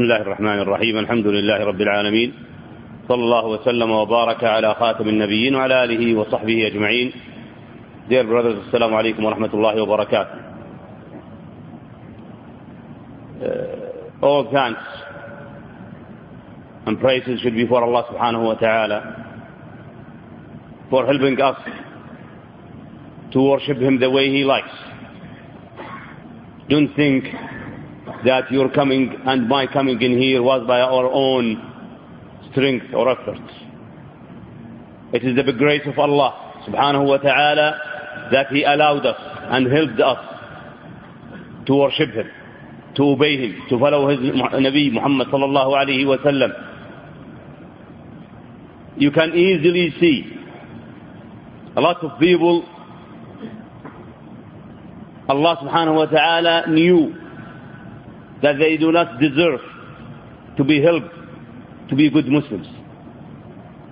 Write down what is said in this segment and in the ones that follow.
بسم الله الرحمن الرحيم. الحمد لله رب العالمين. صلى الله وسلم وبارك على خاتم النبيين وعلى آله وصحبه أجمعين. Dear brothers, السلام عليكم ورحمة الله وبركاته. Uh, All thanks and praises should be for Allah subhanahu wa ta'ala for helping us to worship Him the way He likes. Don't think that your coming and my coming in here was by our own strength or effort. It is the big grace of Allah subhanahu wa ta'ala that He allowed us and helped us to worship Him, to obey Him, to follow His Nabi Muhammad sallallahu alayhi wa sallam. You can easily see a lot of people Allah subhanahu wa ta'ala knew that they do not deserve to be helped to be good Muslims.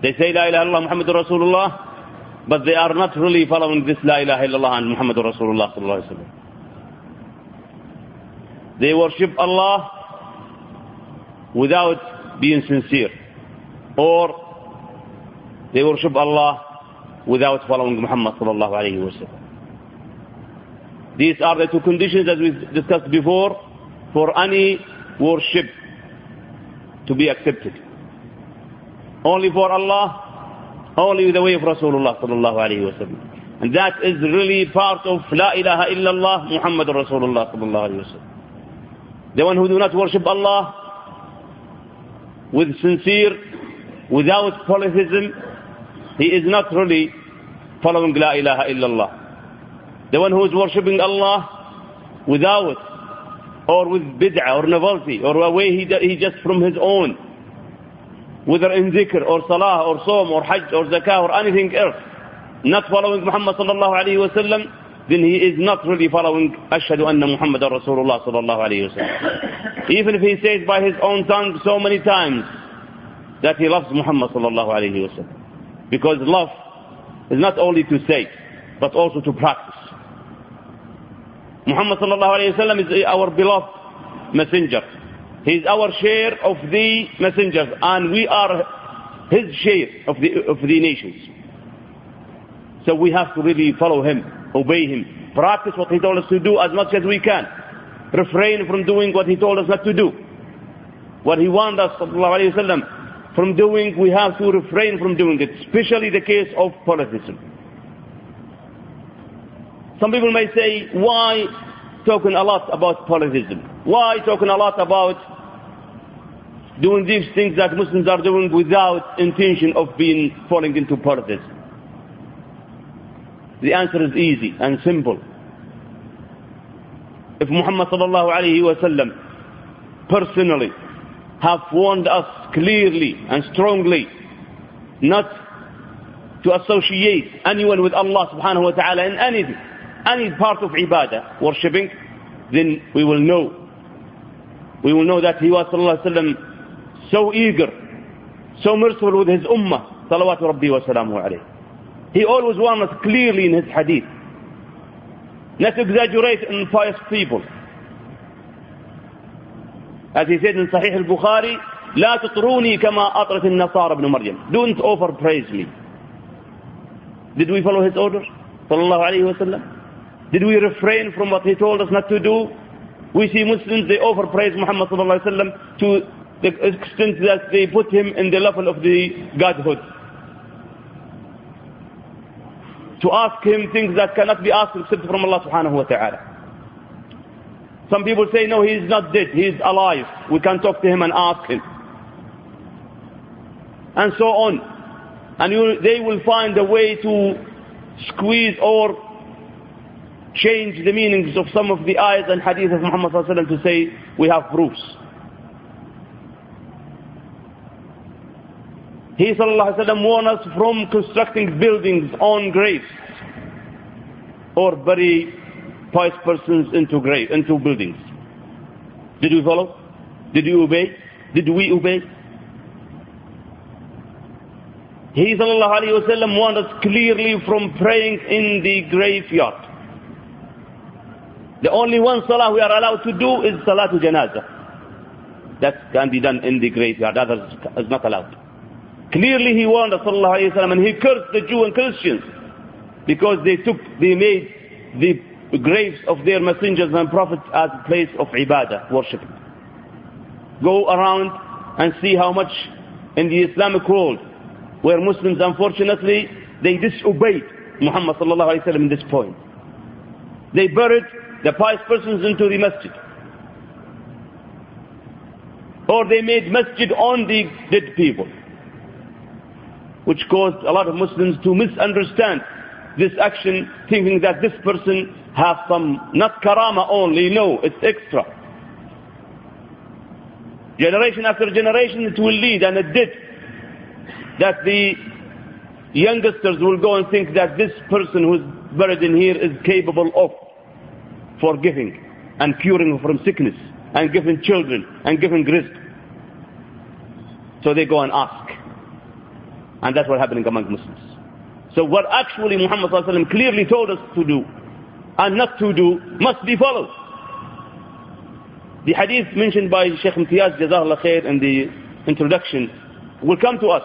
They say La ilaha illallah Muhammadur Rasulullah, but they are not really following this La ilaha illallah and Muhammadur Rasulullah sallallahu alayhi wa sallam. They worship Allah without being sincere. Or they worship Allah without following Muhammad sallallahu alayhi wa sallam. These are the two conditions that we discussed before for any worship to be accepted. Only for Allah, only the way of Rasulullah sallallahu alayhi wa sallam. And that is really part of La ilaha illallah Muhammad Rasulullah sallallahu alayhi wa sallam. The one who do not worship Allah with sincere, without polytheism, he is not really following La ilaha illallah. The one who is worshipping Allah without or with bid'ah or novelty or a way he, he just from his own, whether in dhikr or salah or som or hajj or zakah or anything else, not following Muhammad sallallahu alayhi wa sallam, then he is not really following Ashhadu anna Muhammad Rasulullah sallallahu alayhi wa sallam. Even if he says by his own tongue so many times that he loves Muhammad sallallahu alayhi wa sallam. Because love is not only to say, but also to practice. Muhammad sallallahu alayhi wa sallam is our beloved messenger. He is our share of the messengers and we are his share of the, of the nations. So we have to really follow him, obey him, practice what he told us to do as much as we can. Refrain from doing what he told us not to do. What he warned us sallam from doing, we have to refrain from doing it, especially the case of polytheism. Some people may say, why talking a lot about polytheism? Why talking a lot about doing these things that Muslims are doing without intention of being falling into polytheism? The answer is easy and simple. If Muhammad sallallahu alayhi wa sallam personally have warned us clearly and strongly not to associate anyone with Allah subhanahu wa ta'ala in anything, any part of ibadah, worshipping, then we will know. We will know that he was sallam so eager, so merciful with his ummah, salawatu rabbi wa salamu alayhi. He always warned us clearly in his hadith. Not to exaggerate in pious people. As he said in Sahih al-Bukhari, لا تطروني كما أطرت النصارى ابن مريم. Don't overpraise me. Did we follow his orders? Sallallahu alayhi wa sallam. Did we refrain from what he told us not to do? We see Muslims, they overpraise Muhammad to the extent that they put him in the level of the godhood. To ask him things that cannot be asked except from Allah subhanahu wa ta'ala. Some people say, no, he is not dead, he is alive. We can talk to him and ask him. And so on. And you, they will find a way to squeeze or change the meanings of some of the ayahs and hadith of Muhammad wasallam to say, we have proofs. He wasallam warned us from constructing buildings on graves or bury pious persons into grave, into buildings. Did we follow? Did we obey? Did we obey? He wasallam warned us clearly from praying in the graveyard. The only one salah we are allowed to do is salatul janazah. that can be done in the graveyard. Others is not allowed. Clearly he warned us alayhi and he cursed the Jew and Christians because they took, they made the graves of their messengers and prophets as a place of ibadah, worship. Go around and see how much in the Islamic world where Muslims unfortunately they disobeyed Muhammad sallallahu alayhi wa in this point. They buried the pious persons into the masjid. Or they made masjid on the dead people. Which caused a lot of Muslims to misunderstand this action, thinking that this person has some, not karama only, no, it's extra. Generation after generation it will lead, and it did, that the youngsters will go and think that this person who's buried in here is capable of forgiving and curing from sickness and giving children and giving rizq. So they go and ask. And that's what's happening among Muslims. So what actually Muhammad clearly told us to do and not to do must be followed. The hadith mentioned by Sheikh Imtiaz Jazahullah Khair in the introduction will come to us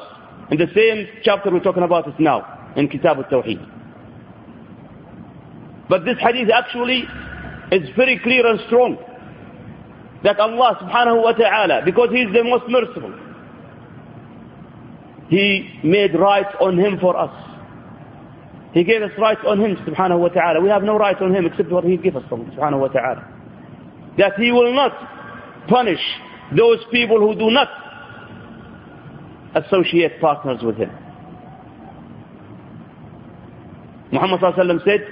in the same chapter we're talking about it now in Kitab al-Tawheed. But this hadith actually is very clear and strong that Allah subhanahu wa ta'ala, because He is the most merciful, He made rights on Him for us. He gave us rights on Him subhanahu wa ta'ala. We have no rights on Him except what He gave us from subhanahu wa ta'ala. That He will not punish those people who do not associate partners with Him. Muhammad said,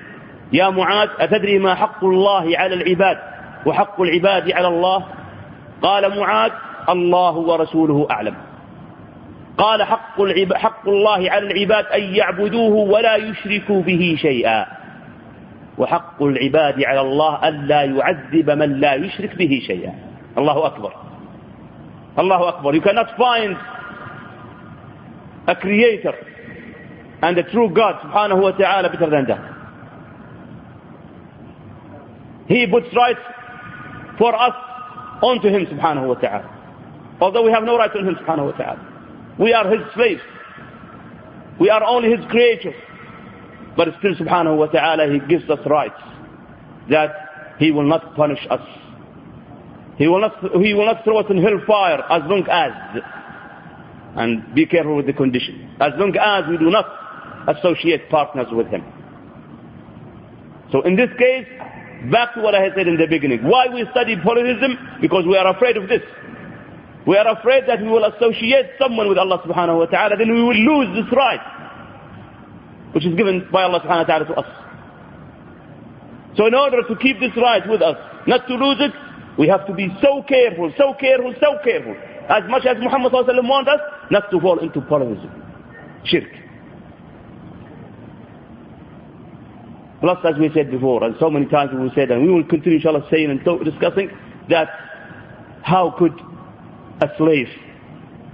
يا معاذ أتدري ما حق الله على العباد وحق العباد على الله؟ قال معاذ الله ورسوله أعلم. قال حق, حق الله على العباد أن يعبدوه ولا يشركوا به شيئا. وحق العباد على الله أن لا يعذب من لا يشرك به شيئا. الله أكبر. الله أكبر. You cannot find a creator and a true God wa ta'ala better than that. He puts rights for us onto Him subhanahu wa ta'ala. Although we have no right on Him subhanahu wa ta'ala. We are His slaves. We are only His creatures. But still subhanahu wa ta'ala He gives us rights that He will not punish us. He will not, he will not throw us in hellfire as long as, and be careful with the condition, as long as we do not associate partners with Him. So in this case, Back to what I had said in the beginning. Why we study polytheism? Because we are afraid of this. We are afraid that we will associate someone with Allah subhanahu wa ta'ala, then we will lose this right, which is given by Allah subhanahu wa ta'ala to us. So in order to keep this right with us, not to lose it, we have to be so careful, so careful, so careful. As much as Muhammad wants us, not to fall into polytheism, shirk. Plus, as we said before, and so many times we said, and we will continue, inshallah, saying and discussing, that how could a slave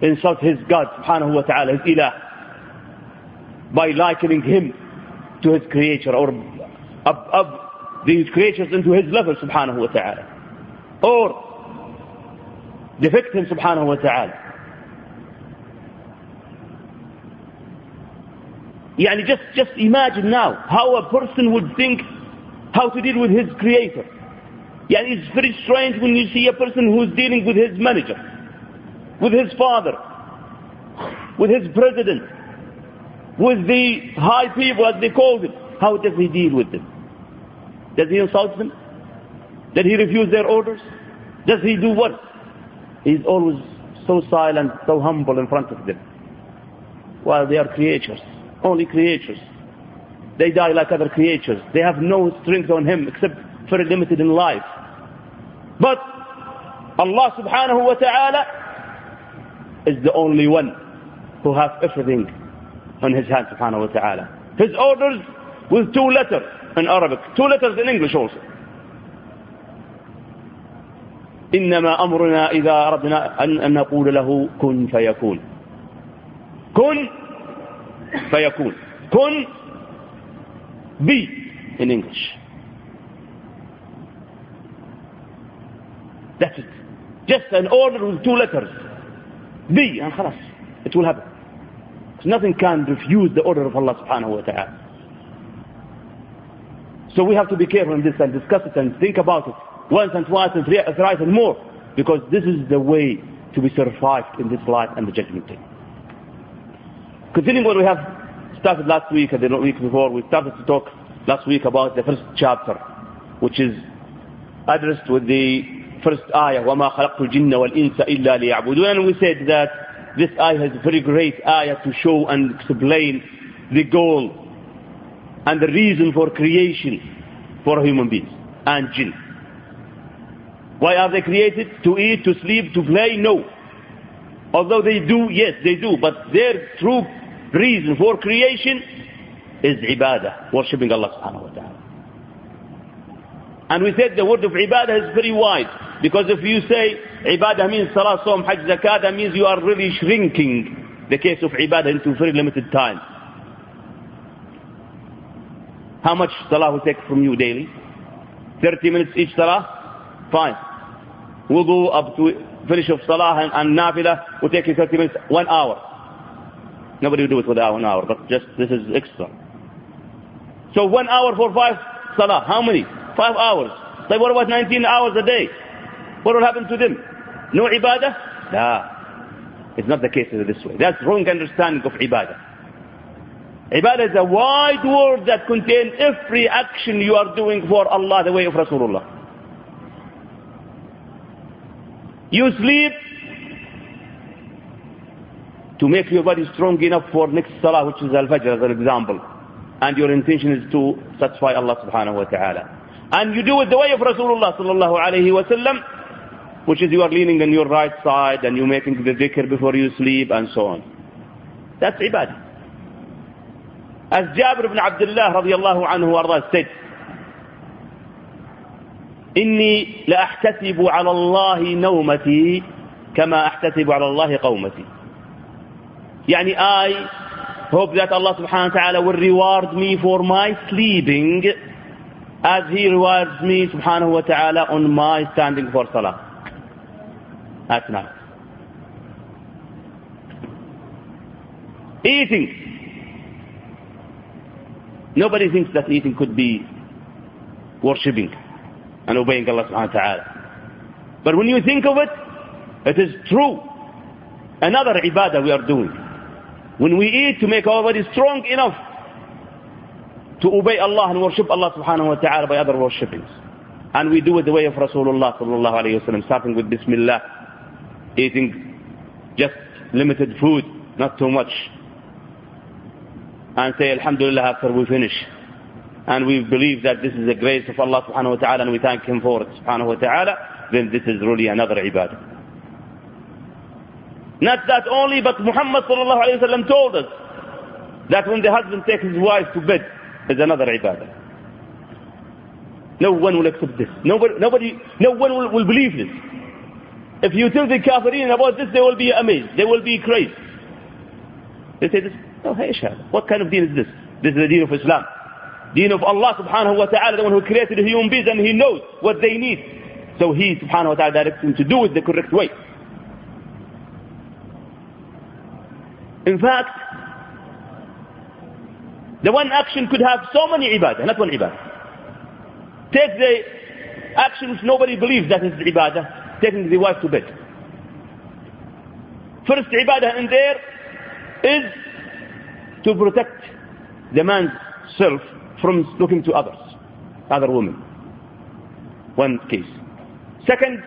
insult his God, subhanahu wa ta'ala, his ilah, by likening him to his creator, or up, these creatures into his level, subhanahu wa ta'ala. Or defect him, subhanahu wa ta'ala. Yani just, just imagine now how a person would think how to deal with his creator. Yani it's very strange when you see a person who's dealing with his manager, with his father, with his president, with the high people as they call them. How does he deal with them? Does he insult them? Does he refuse their orders? Does he do what? He's always so silent, so humble in front of them. While they are creatures only creatures. They die like other creatures. They have no strength on him except very limited in life. But Allah subhanahu wa ta'ala is the only one who has everything on his hand subhanahu wa ta'ala. His orders with two letters in Arabic, two letters in English also. إنما أمرنا إذا أردنا أن نقول له كن فيكون كن فيكون كن be in English that's it Just an order with two letters. B and khalas. It will happen. Nothing can refuse the order of Allah subhanahu wa ta'ala. So we have to be careful in this and discuss it and think about it once and twice and thrice and more because this is the way to be survived in this life and the judgment day. Continuing what we have started last week and the week before, we started to talk last week about the first chapter, which is addressed with the first ayah, وَمَا خَلَقْتُ الْجِنَّ وَالْإِنسَ إِلَّا لِيَعْبُدُونَ And we said that this ayah is a very great ayah to show and explain the goal and the reason for creation for human beings and jinn. Why are they created? To eat, to sleep, to play? No. Although they do, yes, they do, but their true reason for creation is ibadah, worshipping Allah subhanahu wa ta'ala. And we said the word of ibadah is very wide. Because if you say ibadah means salah, som, hajj, zakat, that means you are really shrinking the case of ibadah into very limited time. How much salah will take from you daily? 30 minutes each salah? Fine. Wudu up to finish of salah and, and nafilah will take you 30 minutes, one hour. Nobody will do it without one hour, but just this is extra. So one hour for five salah. How many? Five hours. So what about 19 hours a day? What will happen to them? No ibadah? Nah. It's not the case this way. That's wrong understanding of ibadah. Ibadah is a wide word that contains every action you are doing for Allah, the way of Rasulullah. You sleep to make your body strong enough for next salah, which is al-fajr as an example. And your intention is to satisfy Allah subhanahu wa ta'ala. And you do it the way of Rasulullah sallallahu alayhi wa sallam, which is you are leaning on your right side and you're making the dhikr before you sleep and so on. That's ibadah. As Jabir ibn Abdullah radiallahu anhu arda said, إني لأحتسب على الله نومتي كما أحتسب على الله قومتي Yani I hope that Allah subhanahu wa ta'ala will reward me for my sleeping as He rewards me subhanahu wa ta'ala on my standing for salah. At night, Eating. Nobody thinks that eating could be worshipping and obeying Allah subhanahu wa ta'ala. But when you think of it, it is true. Another ibadah we are doing. When we eat to make our body strong enough to obey Allah and worship Allah subhanahu wa ta'ala by other worshipings. And we do it the way of Rasulullah sallallahu alayhi wa starting with Bismillah, eating just limited food, not too much. And say Alhamdulillah after we finish and we believe that this is the grace of Allah subhanahu wa ta'ala and we thank him for it subhanahu wa ta'ala, then this is really another ibadah. Not that only, but Muhammad sallam told us that when the husband takes his wife to bed is another ibadah. No one will accept this. Nobody, nobody no one will, will believe this. If you tell the kafirin about this, they will be amazed. They will be crazy. They say this, oh, hey, what kind of deen is this? This is the deen of Islam deen of Allah subhanahu wa ta'ala, the one who created the human beings and he knows what they need. So he subhanahu wa ta'ala directs them to do it the correct way. In fact, the one action could have so many ibadah, not one ibadah. Take the action which nobody believes that is ibadah, taking the wife to bed. First ibadah in there is to protect the man's self from looking to others, other women. One case. Second,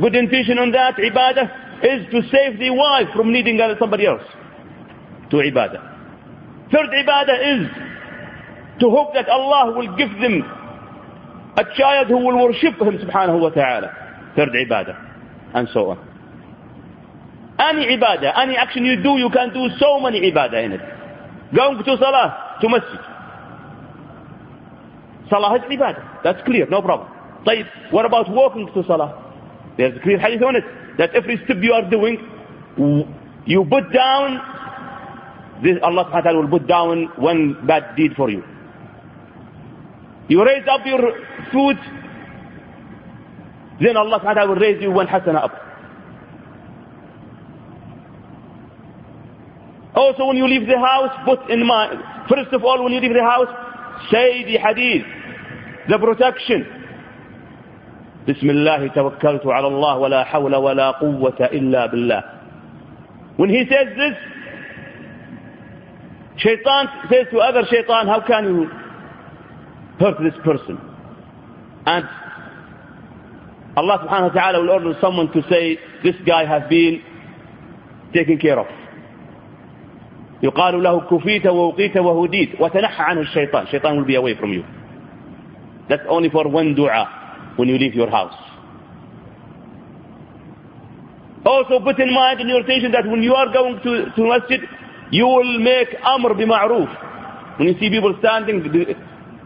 good intention on that, ibadah, is to save the wife from needing somebody else to ibadah. Third ibadah is to hope that Allah will give them a child who will worship Him subhanahu wa ta'ala. Third ibadah. And so on. Any ibadah, any action you do, you can do so many ibadah in it. Going to salah, to masjid. Salah is ibadah. That's clear, no problem. طيب, what about walking to Salah? There's a clear hadith on it. That every step you are doing, you put down, this Allah subhanahu ta'ala will put down one bad deed for you. You raise up your foot then Allah subhanahu ta'ala will raise you one hasana up. Also when you leave the house, put in mind, first of all when you leave the house, say the hadith, the protection. بسم الله توكلت على الله ولا حول ولا قوة إلا بالله. When he says this, shaitan says to other shaitan, how can you hurt this person? And Allah subhanahu wa ta'ala will order someone to say, this guy has been taken care of. يقال له كفيت ووقيت وهديت وتنحى عنه الشيطان الشيطان will be away from you that's only for one dua when you leave your house also put in mind in your attention that when you are going to, to masjid you will make amr bima'roof when you see people standing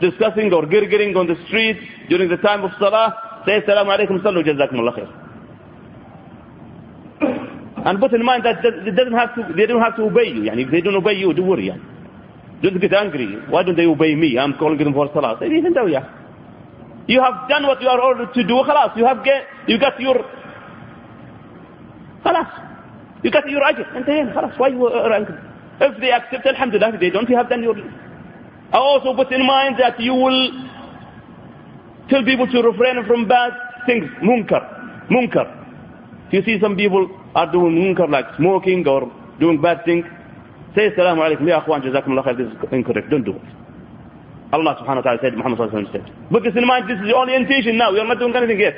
discussing or girgering on the street during the time of salah say assalamu alaikum sallu jazakum Allah khair and put in mind that it doesn't have to, they don't have to obey you. Yani if they don't obey you, don't worry. Yani. Don't get angry. Why don't they obey me? I'm calling them for salah. Say, even though, yeah. You have done what you are ordered to do. Khalas. You have get, you got your, khalas. You got your ajr. Then, khalas. Why you uh, uh, are angry? If they accept, alhamdulillah. If they don't, you have done your, I also put in mind that you will tell people to refrain from bad things. Munkar. Munkar. You see some people are doing munkar like smoking or doing bad things, say assalamu alaikum, ya akhwan, jazakum Allah khair, this is incorrect, don't do it. Allah subhanahu wa ta'ala said, Muhammad sallallahu alayhi wa sallam said. Put this in mind, this is the only intention now, are not doing anything yet.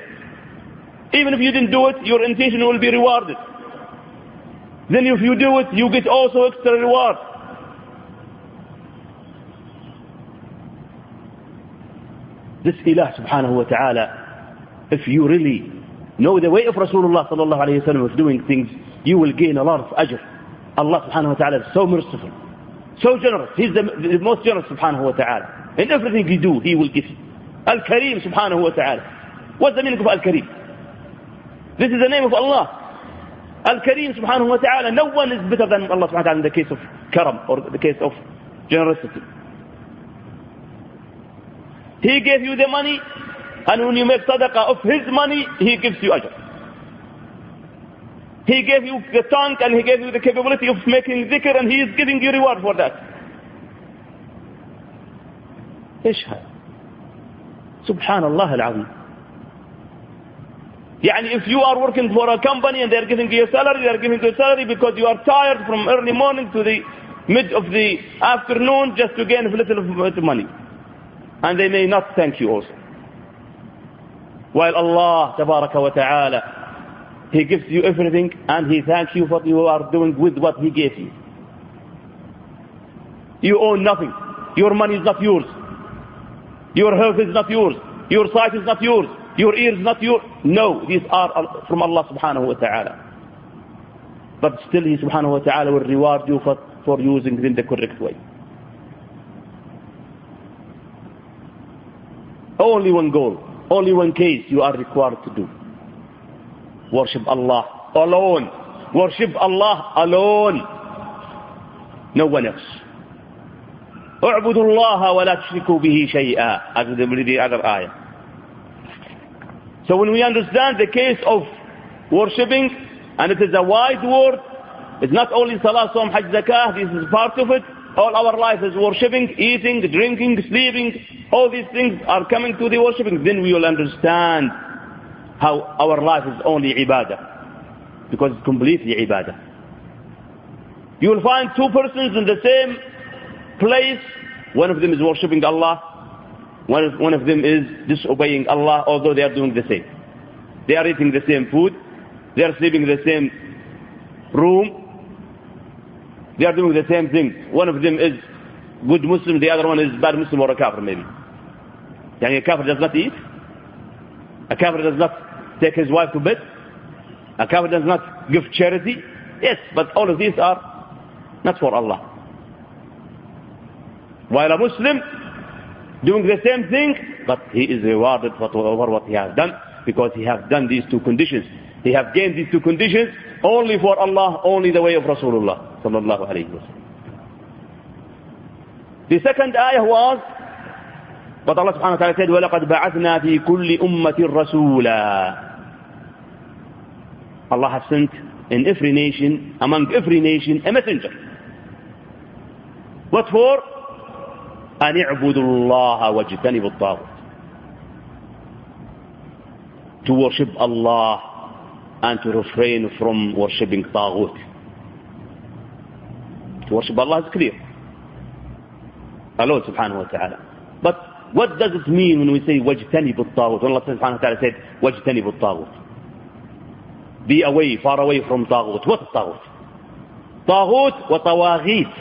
Even if you didn't do it, your intention will be rewarded. Then if you do it, you get also extra reward. This ilah subhanahu wa ta'ala, if you really know the way of Rasulullah sallallahu alayhi wa sallam of doing things, you will gain a lot of ajr. Allah subhanahu wa ta'ala is so merciful, so generous. He's the, the most generous subhanahu wa ta'ala. In everything you do, He will give you. Al-Kareem subhanahu wa ta'ala. What's the meaning of Al-Kareem? This is the name of Allah. Al-Kareem subhanahu wa ta'ala. No one is better than Allah subhanahu wa ta'ala in the case of karam or the case of generosity. He gave you the money and when you make sadaqah of his money, he gives you ajr. He gave you the tongue and he gave you the capability of making dhikr and he is giving you reward for that. ايش هذا سبحان الله العظيم يعني if you are working for a company and they are giving you a salary they are giving you a salary because you are tired from early morning to the mid of the afternoon just to gain a little bit of money and they may not thank you also while Allah tabaraka wa ta'ala he gives you everything and he thanks you for what you are doing with what he gave you you own nothing your money is not yours your health is not yours. Your sight is not yours. Your ear is not yours. No, these are from Allah subhanahu wa ta'ala. But still He subhanahu wa ta'ala will reward you for, for using them the correct way. Only one goal, only one case you are required to do. Worship Allah alone. Worship Allah alone. No one else. اعبدوا الله ولا تشركوا به شيئا as the other ayah so when we understand the case of worshipping and it is a wide word it's not only salah som hajj zakah this is part of it all our life is worshipping eating drinking sleeping all these things are coming to the worshipping then we will understand how our life is only ibadah because it's completely ibadah you will find two persons in the same place. One of them is worshipping Allah. One of, one of them is disobeying Allah, although they are doing the same. They are eating the same food. They are sleeping in the same room. They are doing the same things. One of them is good Muslim, the other one is bad Muslim or a kafir maybe. Yani a kafir does not eat. A kafir does not take his wife to bed. A kafir does not give charity. Yes, but all of these are not for Allah. While a Muslim doing the same thing, but he is rewarded for over what he has done because he has done these two conditions. He has gained these two conditions only for Allah, only the way of Rasulullah sallallahu alayhi wa The second ayah was But Allah subhanahu wa ta'ala said, وَلَقَدْ بَعَثْنَا فِي كُلِّ أُمَّةٍ رَسُولًا Allah has sent in every nation, among every nation, a messenger. What for? أن اعبدوا الله واجتنبوا الطاغوت to worship Allah and to refrain from worshipping Taghut. To worship Allah is clear. Allah subhanahu wa ta'ala. But what does it mean when we say وَاجْتَنِبُ الطَّاغُوتِ When Allah subhanahu wa ta'ala said وَاجْتَنِبُ الطَّاغُوتِ Be away, far away from Taghut. What is Taghut? Taghut wa Tawaghit.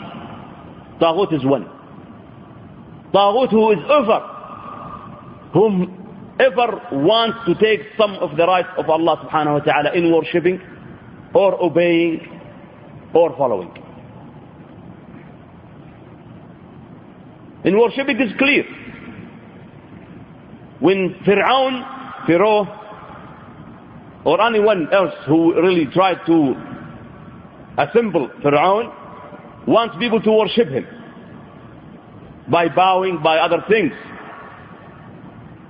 Is one. Taghut who is over, whom ever wants to take some of the rights of Allah subhanahu wa ta'ala in worshipping or obeying or following. In worshipping is clear. When Fir'aun, Pharaoh, or anyone else who really tried to assemble Fir'aun wants people to worship him by bowing by other things.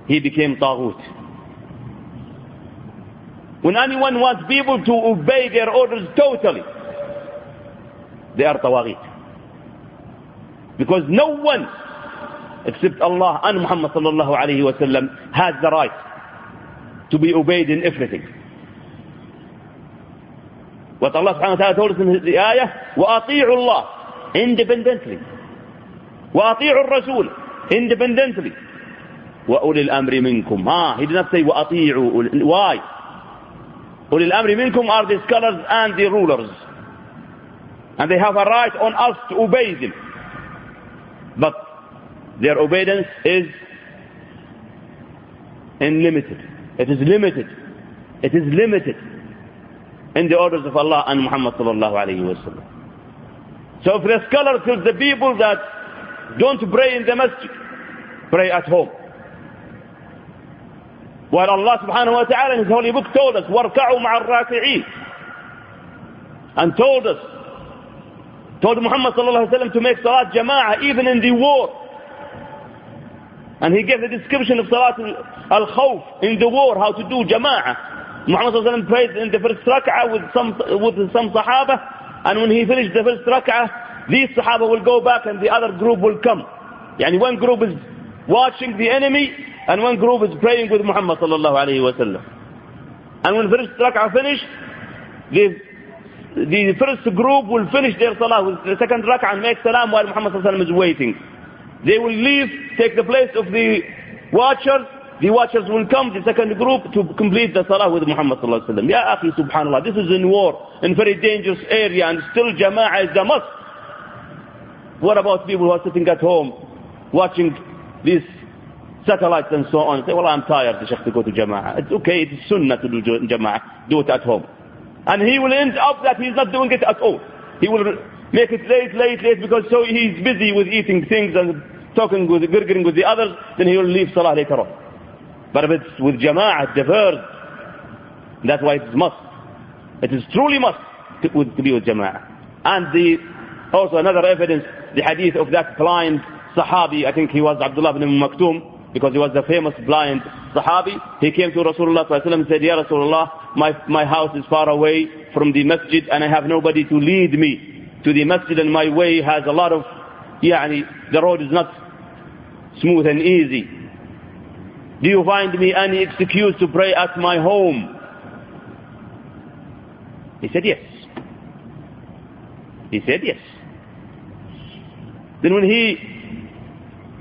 He became Taghut. When anyone wants people to obey their orders totally, they are tawaghit. Because no one except Allah and Muhammad sallallahu alayhi wa has the right to be obeyed in everything. What Allah subhanahu wa ta'ala told us in the ayah, وَأَطِيعُ اللَّهِ independently. وَأَطِيعُوا الرَّسُولِ independently. وأولي الأمر منكم ah he did not say وأطيعوا why أولي الأمر منكم are the scholars and the rulers and they have a right on us to obey them but their obedience is unlimited it is limited it is limited in the orders of Allah and Muhammad sallallahu alayhi wa sallam so if the scholar tells the people that don't pray in the masjid pray at home while Allah subhanahu wa ta'ala in His holy book told us, وَارْكَعُوا مَعَ الرَّاكِعِينَ And told us, told Muhammad sallallahu alayhi wa sallam to make salat jama'ah even in the war. And he gave the description of salat al-khawf in the war, how to do jama'ah. Muhammad sallallahu alayhi wa sallam prayed in the first rak'ah with some, with some sahaba. And when he finished the first rak'ah, these sahaba will go back and the other group will come. Yani one group is watching the enemy and one group is praying with Muhammad sallallahu alayhi wa sallam. And when the first rak'ah finished, the, the first group will finish their salah with the second rak'ah and make salam while Muhammad sallallahu alayhi wa sallam is waiting. They will leave, take the place of the watchers. The watchers will come, the second group, to complete the salah with Muhammad sallallahu alayhi wa sallam. Ya akhi subhanallah, this is in war, in very dangerous area, and still jama'ah is the must. What about people who are sitting at home, watching these satellites and so on. Say, well, I'm tired, Sheikh, to go to Jama'ah. It's okay, it's sunnah to do Jama'ah. Do it at home. And he will end up that he's not doing it at all. He will make it late, late, late, because so he's busy with eating things and talking with, gurgling with the others, then he will leave Salah later on. But if it's with Jama'ah, verse, that's why it's must. It is truly must to, to be with Jama'ah. And the, also another evidence, the hadith of that blind Sahabi, I think he was Abdullah ibn Maktoum, because he was a famous blind Sahabi. He came to Rasulullah and said, Ya Rasulullah, my, my house is far away from the masjid and I have nobody to lead me to the masjid and my way has a lot of, يعني, the road is not smooth and easy. Do you find me any excuse to pray at my home? He said yes. He said yes. Then when he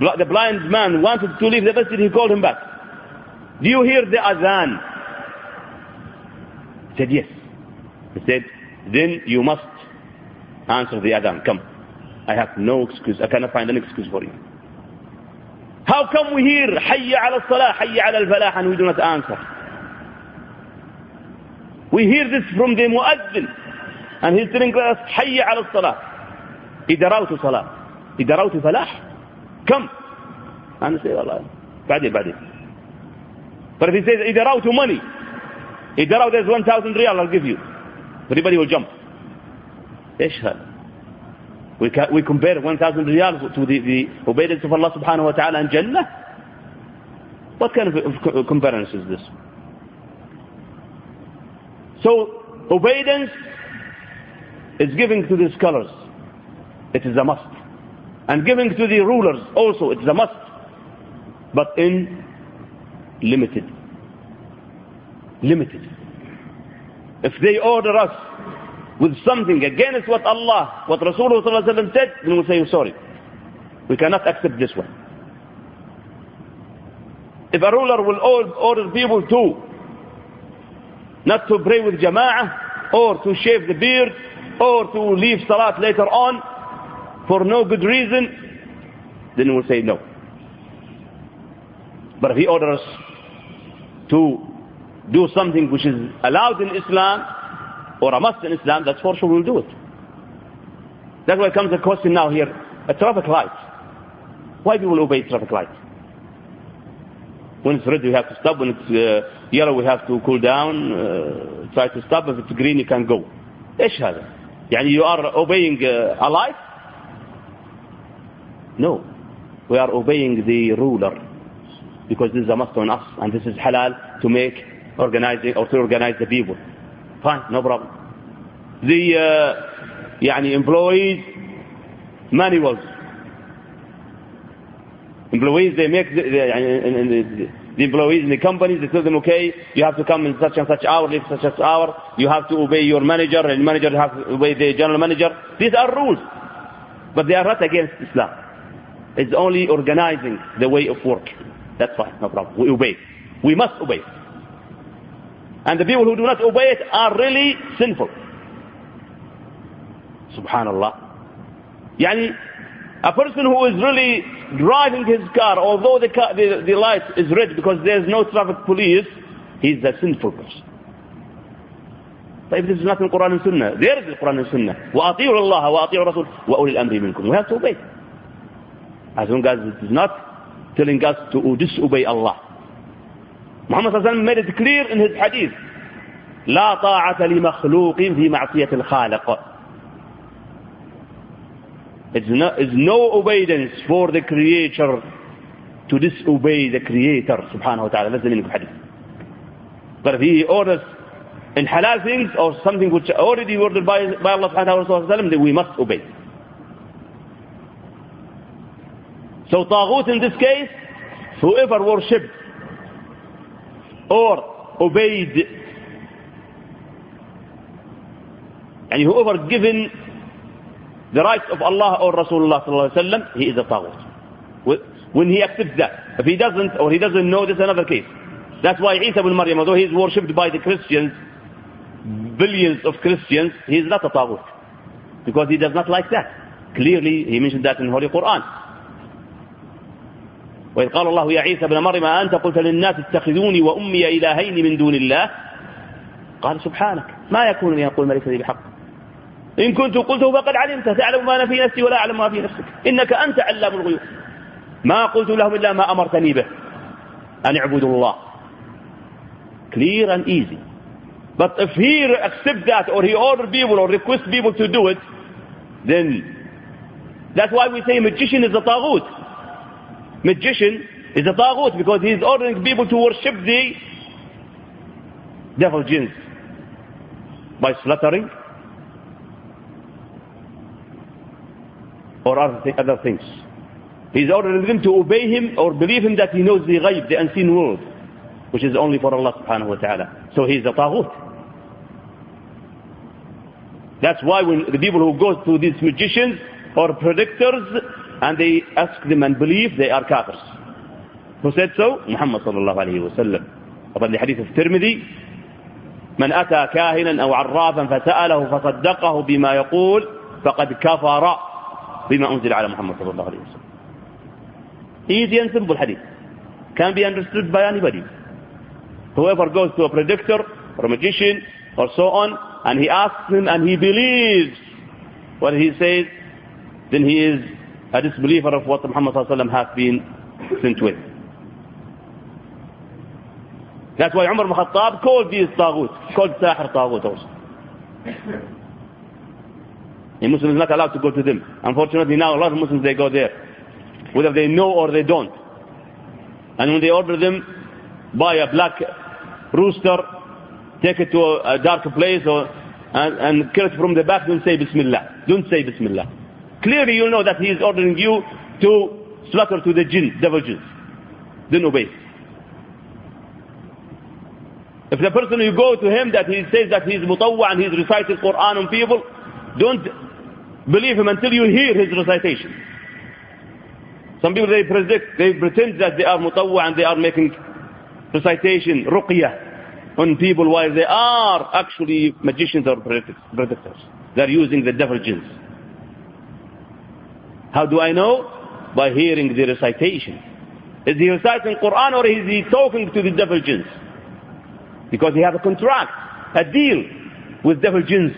the blind man wanted to leave the masjid, he called him back. Do you hear the adhan? He said, yes. He said, then you must answer the adhan. Come. I have no excuse. I cannot find an excuse for you. How come we hear Hayya ala salah, Hayya ala al-falah and we do not answer? We hear this from the muazzin and he's telling us Hayya ala salah. إدراوت صلاة إدراوت فلاح كم أنا say والله بعدين بعدين but if he says إذا راوت money إذا راوت there's 1000 ريال I'll give you everybody will jump إيش هذا we, we compare 1000 ريال to the, the obedience of Allah subhanahu wa ta'ala in Jannah What kind of comparison is this? So, obedience is giving to the scholars. It is a must. And giving to the rulers also, it is a must. But in limited. Limited. If they order us with something against what Allah, what Rasulullah said, then we'll say, sorry. We cannot accept this one. If a ruler will order people to not to pray with jama'ah or to shave the beard or to leave salat later on for no good reason, then we'll say no. But if he orders to do something which is allowed in Islam or a must in Islam, that's for sure we'll do it. That's why comes the question now here, a traffic light. Why people obey traffic light? When it's red, we have to stop. When it's uh, yellow, we have to cool down, uh, try to stop. If it's green, you can go. إيش هذا؟ يعني you are obeying uh, a light? No. We are obeying the ruler because this is a must on us and this is halal to make organizing or to organize the people. Fine, no problem. The uh, يعني employees manuals employees they make the, the, the, employees in the companies they tell them okay you have to come in such and such hour leave such and such hour you have to obey your manager and manager have to obey the general manager these are rules but they are not against Islam it's only organizing the way of work that's fine no problem we obey we must obey and the people who do not obey it are really sinful subhanallah يعني a person who is really driving his car, although the, car, the, the light is red because there's no traffic police, he's a sinful person. طيب this is not in Quran and Sunnah. There is the Quran and Sunnah. وَأَطِيعُوا اللَّهَ وَأَطِيعُوا الرَّسُولَ وَأُولِي الْأَمْرِ مِنْكُمْ We have to obey. As long as it is not telling us to disobey Allah. Muhammad sallallahu made it clear in his hadith. لا طاعة لمخلوق في معصية الخالق. It's no, it's no obedience for the creator to disobey the creator wa ta'ala. That's the meaning of hadith. But if he orders in halal things or something which already ordered by, by Allah wa ta'ala, then we must obey. So taghut in this case, whoever worshipped or obeyed and whoever given the rights of Allah or Rasulullah sallallahu he is a taghut. When he accepts that. If he doesn't or he doesn't know, that's another case. That's why Isa ibn Maryam, although he is worshipped by the Christians, billions of Christians, he is not a taghut. Because he does not like that. Clearly, he mentioned that in Holy Quran. وإذ قال الله يا عيسى ابن مريم أنت قلت للناس اتخذوني وأمي إلهين من دون الله؟ قال سبحانك ما يكون لي أقول ما ليس لي بحق. إن كنت قلته فقد علمت تعلم ما أنا في نفسي ولا أعلم ما في نفسك. إنك أنت علام الغيوب. ما قلت لهم إلا ما أمرتني به أن اعبدوا الله. Clear and easy. But if he accept that or he order people or request people to do it then that's why we say magician is a taghut. Magician is a taghut because he is ordering people to worship the devil jinns by slaughtering or other things. He's ordering them to obey him or believe him that he knows the ghaib, the unseen world, which is only for Allah subhanahu wa ta'ala. So he's a taghut. That's why when the people who go to these magicians or predictors and they ask them and believe they are kafirs. Who said so? Muhammad sallallahu alayhi wa sallam. طبعا لحديث الترمذي من أتى كاهنا أو عرافا فسأله فصدقه بما يقول فقد كفر بما أنزل على محمد صلى الله عليه وسلم easy and simple hadith can be understood by anybody whoever goes to a predictor or a magician or so on and he asks him and he believes what he says then he is a disbeliever of what Muhammad صلى الله عليه وسلم has been sent with that's why Umar ibn Khattab called these taghut called sahir taghut also A Muslim is not allowed to go to them. Unfortunately now a lot of Muslims they go there. Whether they know or they don't. And when they order them, buy a black rooster, take it to a dark place or, and, and kill it from the back, don't say Bismillah. Don't say Bismillah. Clearly you know that he is ordering you to slaughter to the jinn, devil jinns. Don't obey. If the person you go to him that he says that he's mutawwa and he's reciting Quran on people, don't believe him until you hear his recitation. Some people they predict, they pretend that they are mutawwa and they are making recitation, ruqyah on people while they are actually magicians or predictors. They're using the devil jinns. How do I know? By hearing the recitation. Is he reciting Quran or is he talking to the devil jinns? Because he has a contract, a deal with devil jinns.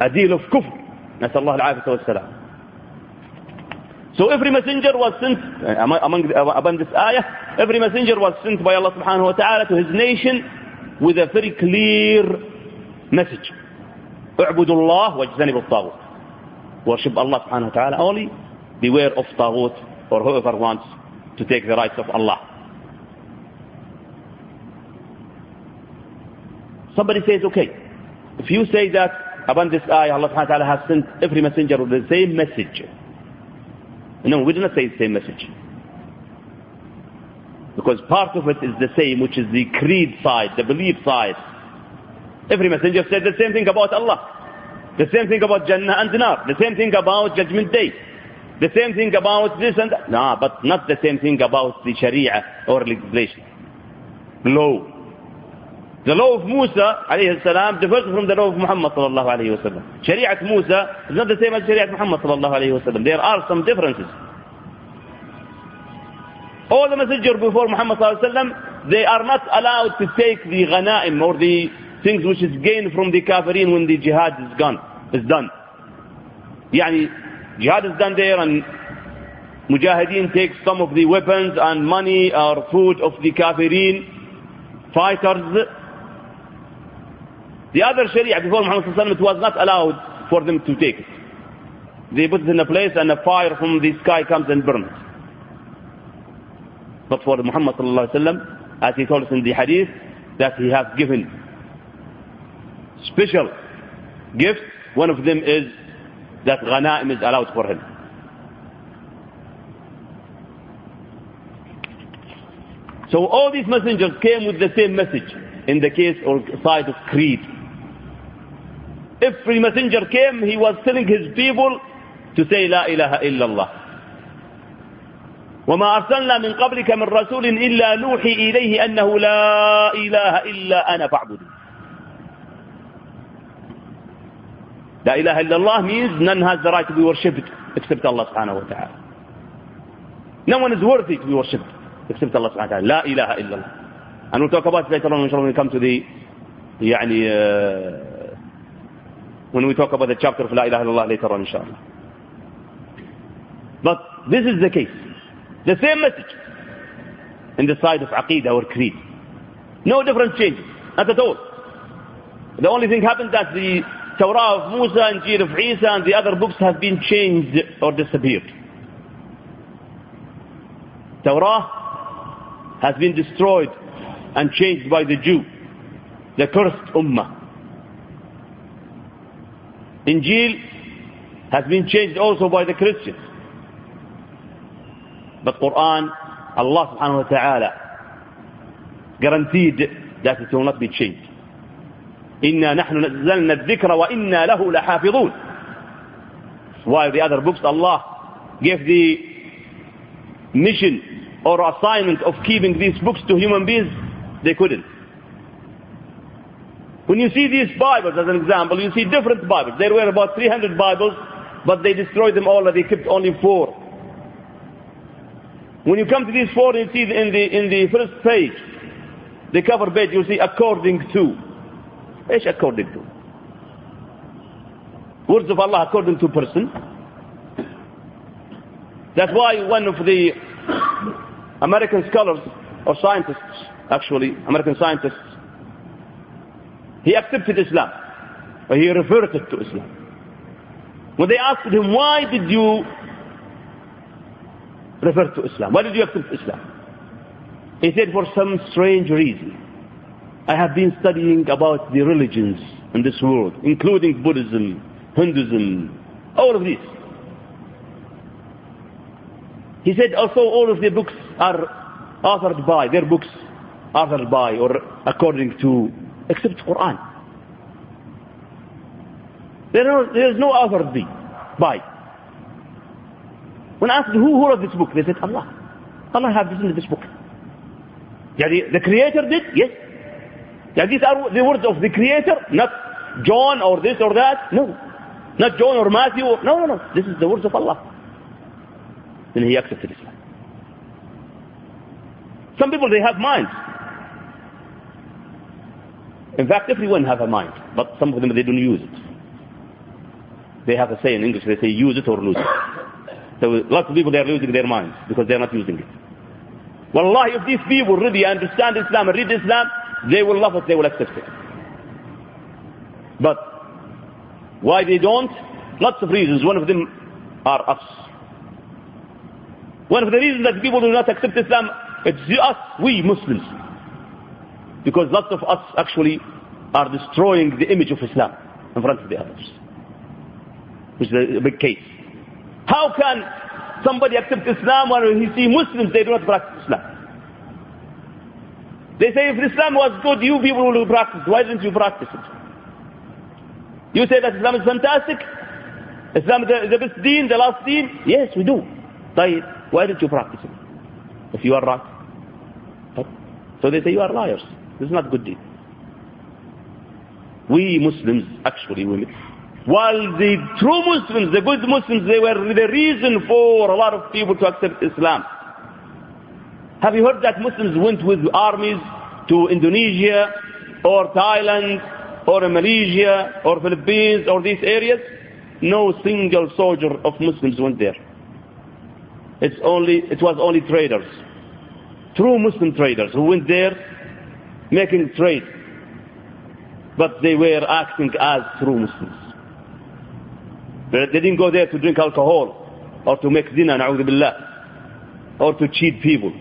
A deal of kufr. نسأل الله العافية والسلام. So every messenger was sent, among, among this ayah, every messenger was sent by Allah subhanahu wa ta'ala to his nation with a very clear message. اعبدوا الله واجتنبوا الطاغوت. Worship Allah subhanahu wa ta'ala only. Beware of taghut or whoever wants to take the rights of Allah. Somebody says, okay, if you say that upon this ayah Allah subhanahu wa ta'ala has sent every messenger with the same message. No, we do not say the same message. Because part of it is the same, which is the creed side, the belief side. Every messenger said the same thing about Allah. The same thing about Jannah and Nar. The same thing about Judgment Day. The same thing about this and that. No, but not the same thing about the Sharia or legislation. Law. The law of Musa alayhi salam differs from the law of Muhammad sallallahu alayhi wa sallam. Shariat Musa is not the same as Shariat Muhammad sallallahu alayhi wa sallam. There are some differences. All the messengers before Muhammad sallallahu alayhi wa sallam, they are not allowed to take the ghanaim or the things which is gained from the kafirin when the jihad is gone, is done. Yani, jihad is done there and mujahideen take some of the weapons and money or food of the kafirin fighters the other Sharia before Muhammad it was not allowed for them to take it. They put it in a place and a fire from the sky comes and burns it. But for Muhammad sallallahu as he told us in the hadith, that he has given special gifts. One of them is that ghanaim is allowed for him. So all these messengers came with the same message in the case or side of creed. Every messenger came, he was telling his people to say La ilaha illallah. وما أرسلنا من قبلك من رسول إلا نوحي إليه أنه لا إله إلا أنا فاعبدوا لا إله إلا الله means none has the right to be worshipped except Allah subhanahu wa ta'ala. No one is worthy to be worshipped except Allah subhanahu wa ta'ala. لا إله إلا الله. And we'll talk about it later on inshallah when we come to the يعني uh, when we talk about the chapter of La ilaha illallah later on inshallah. But this is the case. The same message in the side of Aqidah or Creed. No difference changes, not at all. The only thing happened that the Torah of Musa and Injil of Isa and the other books have been changed or disappeared. Torah has been destroyed and changed by the Jew, the cursed Ummah. Injil has been changed also by the Christians. But Quran, Allah subhanahu wa ta'ala guaranteed that it will not be changed. Inna nahnu nazzalna dhikra wa inna lahu. While the other books, Allah gave the mission or assignment of keeping these books to human beings, they couldn't. When you see these Bibles as an example, you see different Bibles. There were about 300 Bibles, but they destroyed them all and they kept only four. When you come to these four, you see in the, in the first page, the cover page, you see according to. Each according to. Words of Allah according to person. That's why one of the American scholars or scientists, actually, American scientists, he accepted Islam. Or he reverted to Islam. When they asked him, why did you revert to Islam? Why did you accept Islam? He said, for some strange reason. I have been studying about the religions in this world, including Buddhism, Hinduism, all of these. He said also all of the books are authored by, their books authored by or according to, except Quran. There, are, there is no authored by. When asked who, wrote this book, they said Allah. Allah has written this book. the creator did? Yes. Yeah, these are the words of the creator, not John or this or that. No. Not John or Matthew. Or, no, no, no. This is the words of Allah. Then he accepted Islam. Some people, they have minds. In fact, everyone have a mind, but some of them, they don't use it. They have a say in English, they say use it or lose it. So lots of people, they are losing their minds because they are not using it. Wallahi, if these people really understand Islam and read Islam, they will love it, they will accept it. But why they don't? Lots of reasons. One of them are us. One of the reasons that people do not accept Islam, it's us, we Muslims. Because lots of us actually are destroying the image of Islam in front of the others. Which is a big case. How can somebody accept Islam when he see Muslims, they do not practice Islam? They say if Islam was good, you people will practice. Why didn't you practice it? You say that Islam is fantastic? Islam is the, the best deen, the last deen? Yes, we do. Why didn't you practice it? If you are right. So they say you are liars. This is not good deed. We Muslims, actually, we, while the true Muslims, the good Muslims, they were the reason for a lot of people to accept Islam. Have you heard that Muslims went with armies to Indonesia or Thailand or Malaysia or Philippines or these areas? No single soldier of Muslims went there. It's only, it was only traders. True Muslim traders who went there making trade. But they were acting as true Muslims. They didn't go there to drink alcohol or to make zina, billah, or to cheat people.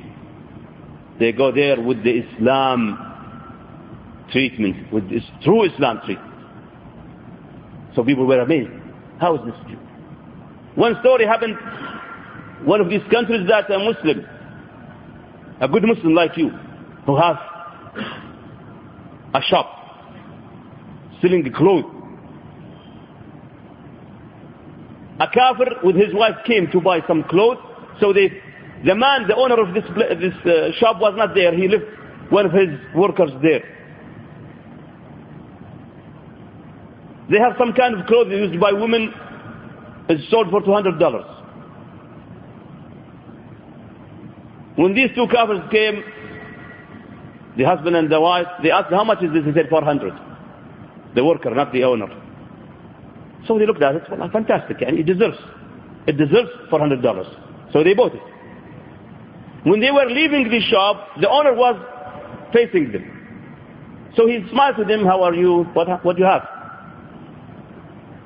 They go there with the Islam treatment, with this true Islam treatment. So people were amazed. How is this true? One story happened, one of these countries that a Muslim, a good Muslim like you, who has a shop selling the clothes. A kafir with his wife came to buy some clothes, so they the man, the owner of this, this uh, shop was not there. He left one of his workers there. They have some kind of clothing used by women. It's sold for $200. When these two couples came, the husband and the wife, they asked, how much is this? He said, 400 The worker, not the owner. So they looked at it, well, fantastic, and it deserves. It deserves $400. So they bought it. When they were leaving the shop, the owner was facing them. So he smiled to them, how are you? What, what do you have?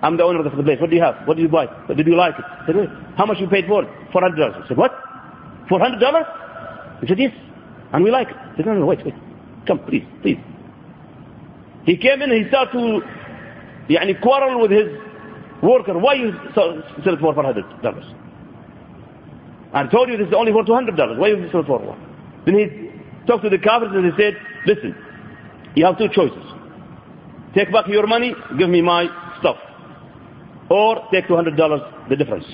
I'm the owner of the place. What do you have? What did you buy? Did you like it? I said, Wait. How much you paid for it? $400. I said, what? $400? He said, yes. And we like it. I said, no, no, wait, wait. Come, please, please. He came in and he started to يعني, quarrel with his worker. Why you sell it for $400? I told you this is only for $200. Why is this for one? Then he talked to the Kafirs and he said, listen, you have two choices. Take back your money, give me my stuff. Or take $200, the difference.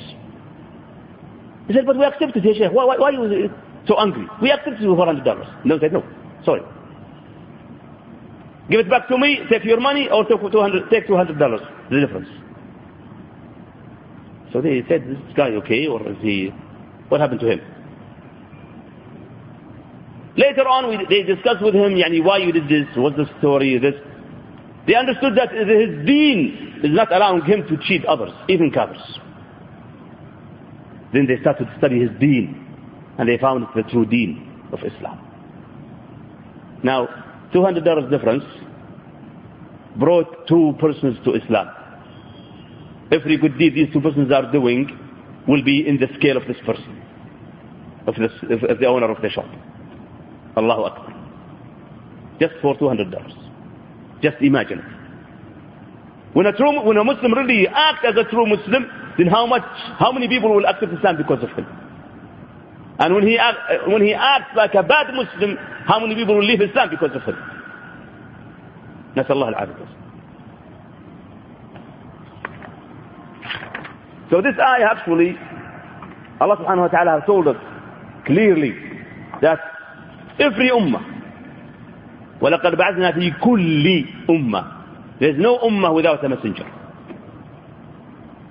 He said, but we accepted it, Sheikh. Why, why, why are you uh, so angry? We accepted you for $400. No, he said, no, sorry. Give it back to me, take your money, or take 200, take $200, the difference. So they said, this guy okay, or is he what happened to him? Later on, we, they discussed with him, yani, why you did this, what's the story, this. They understood that his deen is not allowing him to cheat others, even kafirs. Then they started to study his deen, and they found the true deen of Islam. Now, $200 difference brought two persons to Islam. Every good deed these two persons are doing will be in the scale of this person of the, of the owner of the shop. Allahu Akbar. Just for $200. Just imagine it. When a, true, when a Muslim really acts as a true Muslim, then how much, how many people will accept Islam because of him? And when he, act, when he acts like a bad Muslim, how many people will leave Islam because of him? نسأل الله العافية So this ayah actually, Allah subhanahu wa ta'ala has told us clearly that every ummah, وَلَقَدْ بَعَثْنَا فِي كُلِّ ummah There's no ummah without a messenger.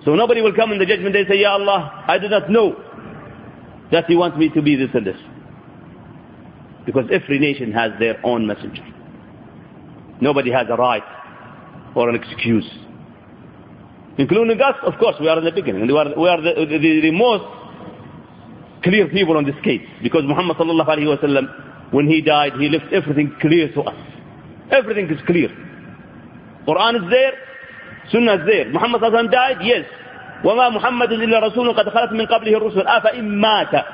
So nobody will come in the judgment day and say, Ya Allah, I do not know that you want me to be this and this. Because every nation has their own messenger. Nobody has a right or an excuse. Including us, of course, we are in the beginning. We are, we are the, the, the most clear people on this case. Because Muhammad sallallahu alayhi wa sallam, when he died, he left everything clear to us. Everything is clear. Quran is there, Sunnah is there. Muhammad sallallahu alayhi wa sallam died, yes. وما محمد إلا رسول قد خلت من قبله الرسل أفإن مات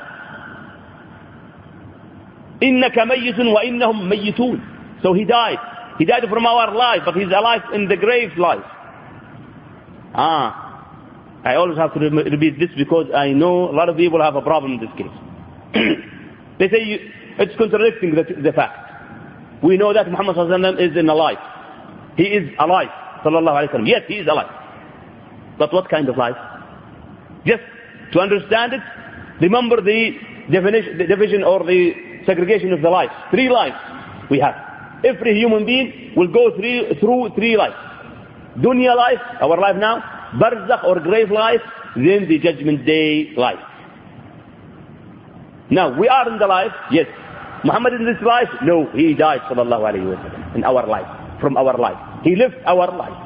إنك ميت وإنهم ميتون So he died. He died from our life, but he's alive in the grave life. Ah, I always have to repeat this because I know a lot of people have a problem in this case. they say you, it's contradicting the, the fact. We know that Muhammad is in alive. He is alive. Yes, he is alive. But what kind of life? Just to understand it, remember the definition, the division or the segregation of the life. Three lives we have. Every human being will go through, through three lives. Dunya life, our life now, barzakh or grave life, then the judgment day life. Now, we are in the life, yes. Muhammad in this life? No, he died, sallallahu alayhi wa sallam, in our life, from our life. He lived our life.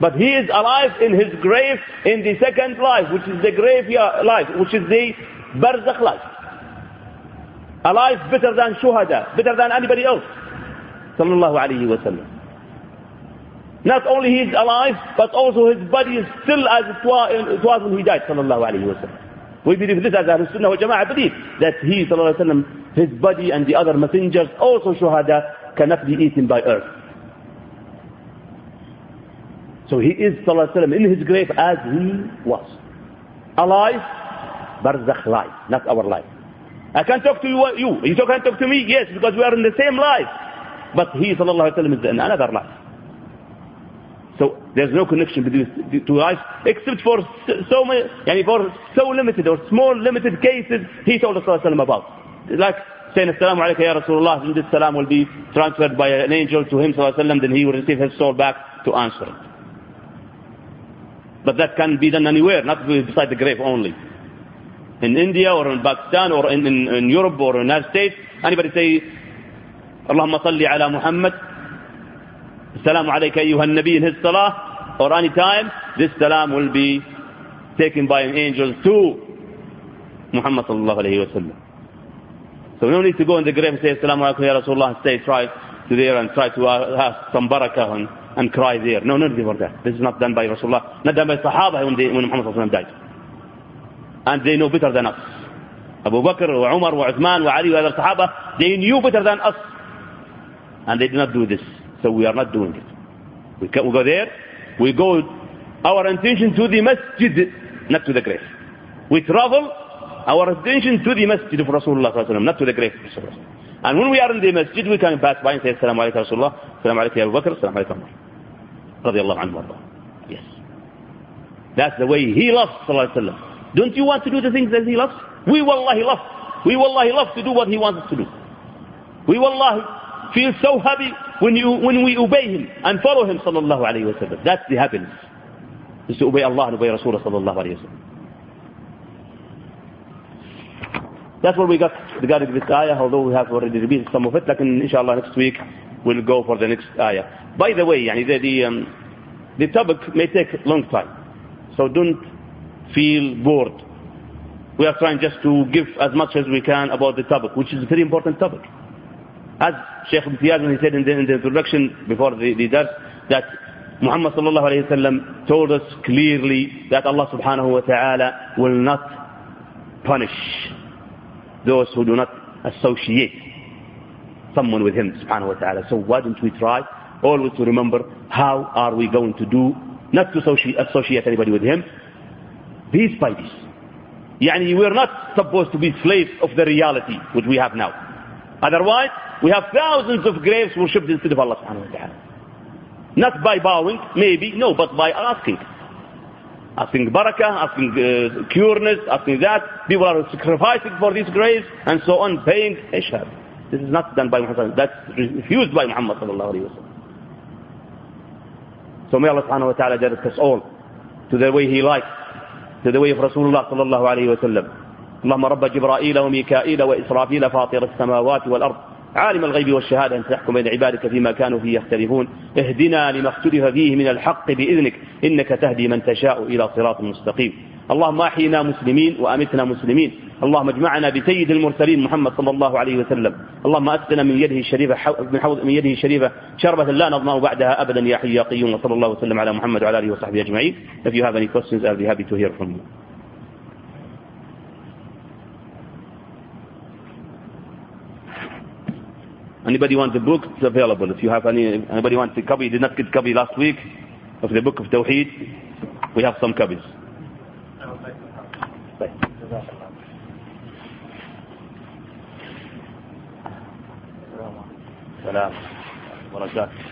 But he is alive in his grave in the second life, which is the grave life, which is the barzakh life. Alive better than shuhada, better than anybody else. Sallallahu alayhi wa sallam. Not only he is alive, but also his body is still as it was when he died, sallallahu alayhi wa. We believe this as Ahlul Sunnah wa Jama'ah believe that he, sallallahu alayhi wa his body and the other messengers, also shuhada, cannot be eaten by earth. So he is, sallallahu alayhi wa in his grave as he was. Alive, barzakh life, not our life. I can talk to you, you. You can't talk to me? Yes, because we are in the same life. But he, sallallahu alayhi wa is in another life. So there's no connection between the two lives except for so many, yani for so limited or small limited cases he told us about. Like saying Assalamu alaikum ya Rasulullah and this salam will be transferred by an angel to him sallam, then he will receive his soul back to answer it. But that can be done anywhere, not beside the grave only. In India or in Pakistan or in, in, in Europe or in the United States, anybody say, Allahumma salli ala Muhammad Assalamu alayka ayyuha nabi in his salah or any time, this salam will be taken by an angel to Muhammad sallallahu alayhi wa sallam. So no need to go in the grave and say Assalamu alaikum ya Rasulullah stay, try to there and try to have some barakah and, and cry there. No, no need for that. This is not done by Rasulullah, not done by Sahaba when, they, when Muhammad sallallahu alayhi wa sallam died. And they know better than us. Abu Bakr, Umar, Uthman, Ali, other Sahaba, they knew better than us. And they did not do this. So we are not doing it. We, go there, we go, our intention to the masjid, not to the grave. We travel, our attention to the masjid of Rasulullah not to the grave of Rasulullah. And when we are in the masjid, we can pass by and say, Assalamu alaikum Rasulullah, Assalamu alaikum Abu Bakr, Assalamu alaikum Radiallahu anhu Yes. That's the way he loves, Sallallahu Alaihi Wasallam. Don't you want to do the things that he loves? We wallahi love. We wallahi love to do what he wants us to do. We wallahi feel so happy when, you, when we obey him and follow him sallallahu alayhi wa sallam. That's the happiness. Is to obey Allah and obey Rasulullah sallallahu alayhi wa sallam. That's what we got regarding this ayah, although we have already repeated some of it, like inshallah next week we'll go for the next ayah. By the way, yani the, the, um, the topic may take a long time, so don't feel bored. We are trying just to give as much as we can about the topic, which is a very important topic. As Sheikh Imtiyaz when he said in the, in the introduction before the, the that Muhammad sallallahu alayhi wa sallam told us clearly that Allah subhanahu wa ta'ala will not punish those who do not associate someone with him subhanahu wa ta'ala. So why don't we try always to remember how are we going to do not to associate anybody with him piece by piece. Yani we're not supposed to be slaves of the reality which we have now. Otherwise, we have thousands of graves worshipped instead of Allah subhanahu wa ta'ala. Not by bowing, maybe, no, but by asking. Asking barakah, asking uh, cureness, asking that. People are sacrificing for these graves and so on, paying ishab. This is not done by Muhammad. That's refused by Muhammad sallallahu alayhi wa. So may Allah subhanahu wa ta'ala direct us all to the way He likes, to the way of Rasulullah sallallahu alayhi wa sallam. اللهم رب جبرائيل وميكائيل وإسرافيل فاطر السماوات والأرض عالم الغيب والشهادة أن تحكم بين عبادك فيما كانوا فيه يختلفون. اهدنا لما اختلف فيه من الحق بإذنك إنك تهدي من تشاء إلى صراط مستقيم. اللهم أحينا مسلمين وأمتنا مسلمين. اللهم اجمعنا بسيد المرسلين محمد صلى الله عليه وسلم. اللهم أسقنا من يده الشريفة من حوض من يده الشريفة شربة لا نضمن بعدها أبدا يا حي يا قيوم وصلى الله وسلم على محمد وعلى آله وصحبه أجمعين. If you have any questions I'll be happy to hear from you. Anybody wants the book? It's available. If you have any, anybody wants a copy, did not get copy last week of the book of Tawheed. We have some copies. Thank you.